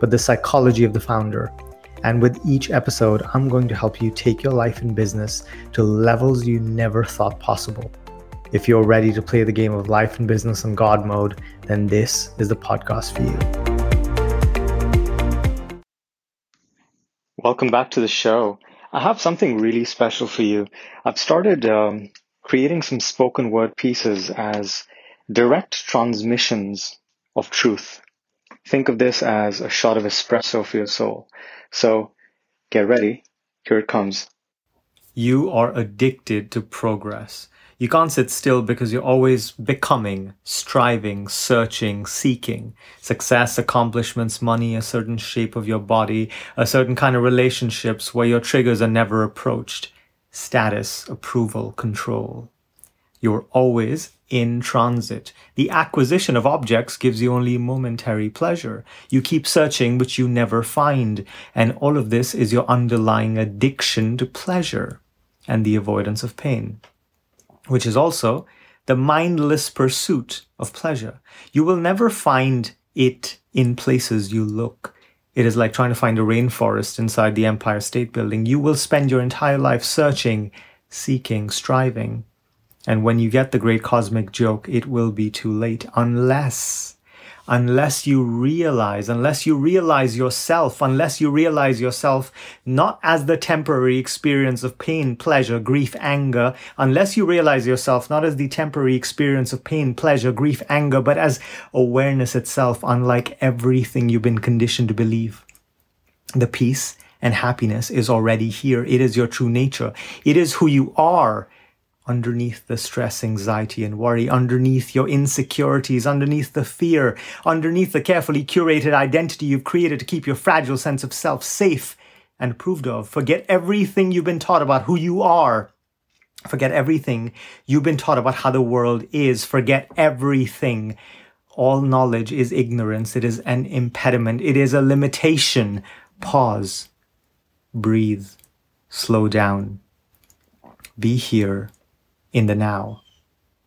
but the psychology of the founder. And with each episode, I'm going to help you take your life and business to levels you never thought possible. If you're ready to play the game of life and business on God mode, then this is the podcast for you. Welcome back to the show. I have something really special for you. I've started um, creating some spoken word pieces as direct transmissions of truth. Think of this as a shot of espresso for your soul. So get ready. Here it comes. You are addicted to progress. You can't sit still because you're always becoming, striving, searching, seeking success, accomplishments, money, a certain shape of your body, a certain kind of relationships where your triggers are never approached, status, approval, control. You're always in transit. The acquisition of objects gives you only momentary pleasure. You keep searching, but you never find. And all of this is your underlying addiction to pleasure and the avoidance of pain which is also the mindless pursuit of pleasure. You will never find it in places you look. It is like trying to find a rainforest inside the Empire State Building. You will spend your entire life searching, seeking, striving. And when you get the great cosmic joke, it will be too late unless unless you realize, unless you realize yourself, unless you realize yourself not as the temporary experience of pain, pleasure, grief, anger, unless you realize yourself not as the temporary experience of pain, pleasure, grief, anger, but as awareness itself, unlike everything you've been conditioned to believe. The peace and happiness is already here. It is your true nature. It is who you are underneath the stress, anxiety, and worry, underneath your insecurities, underneath the fear, underneath the carefully curated identity you've created to keep your fragile sense of self safe and approved of. Forget everything you've been taught about who you are. Forget everything you've been taught about how the world is. Forget everything. All knowledge is ignorance. It is an impediment. It is a limitation. Pause. Breathe. Slow down. Be here in the now.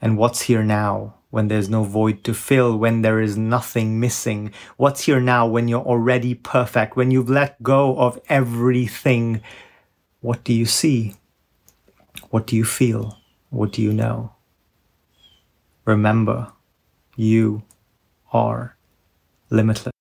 And what's here now when there's no void to fill, when there is nothing missing? What's here now when you're already perfect, when you've let go of everything? What do you see? What do you feel? What do you know? Remember, you are limitless.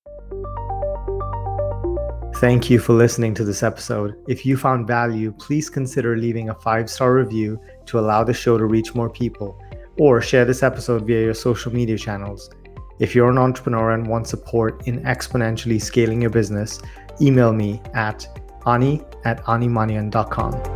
Thank you for listening to this episode. If you found value, please consider leaving a five star review to allow the show to reach more people, or share this episode via your social media channels. If you're an entrepreneur and want support in exponentially scaling your business, email me at ani at animanian.com.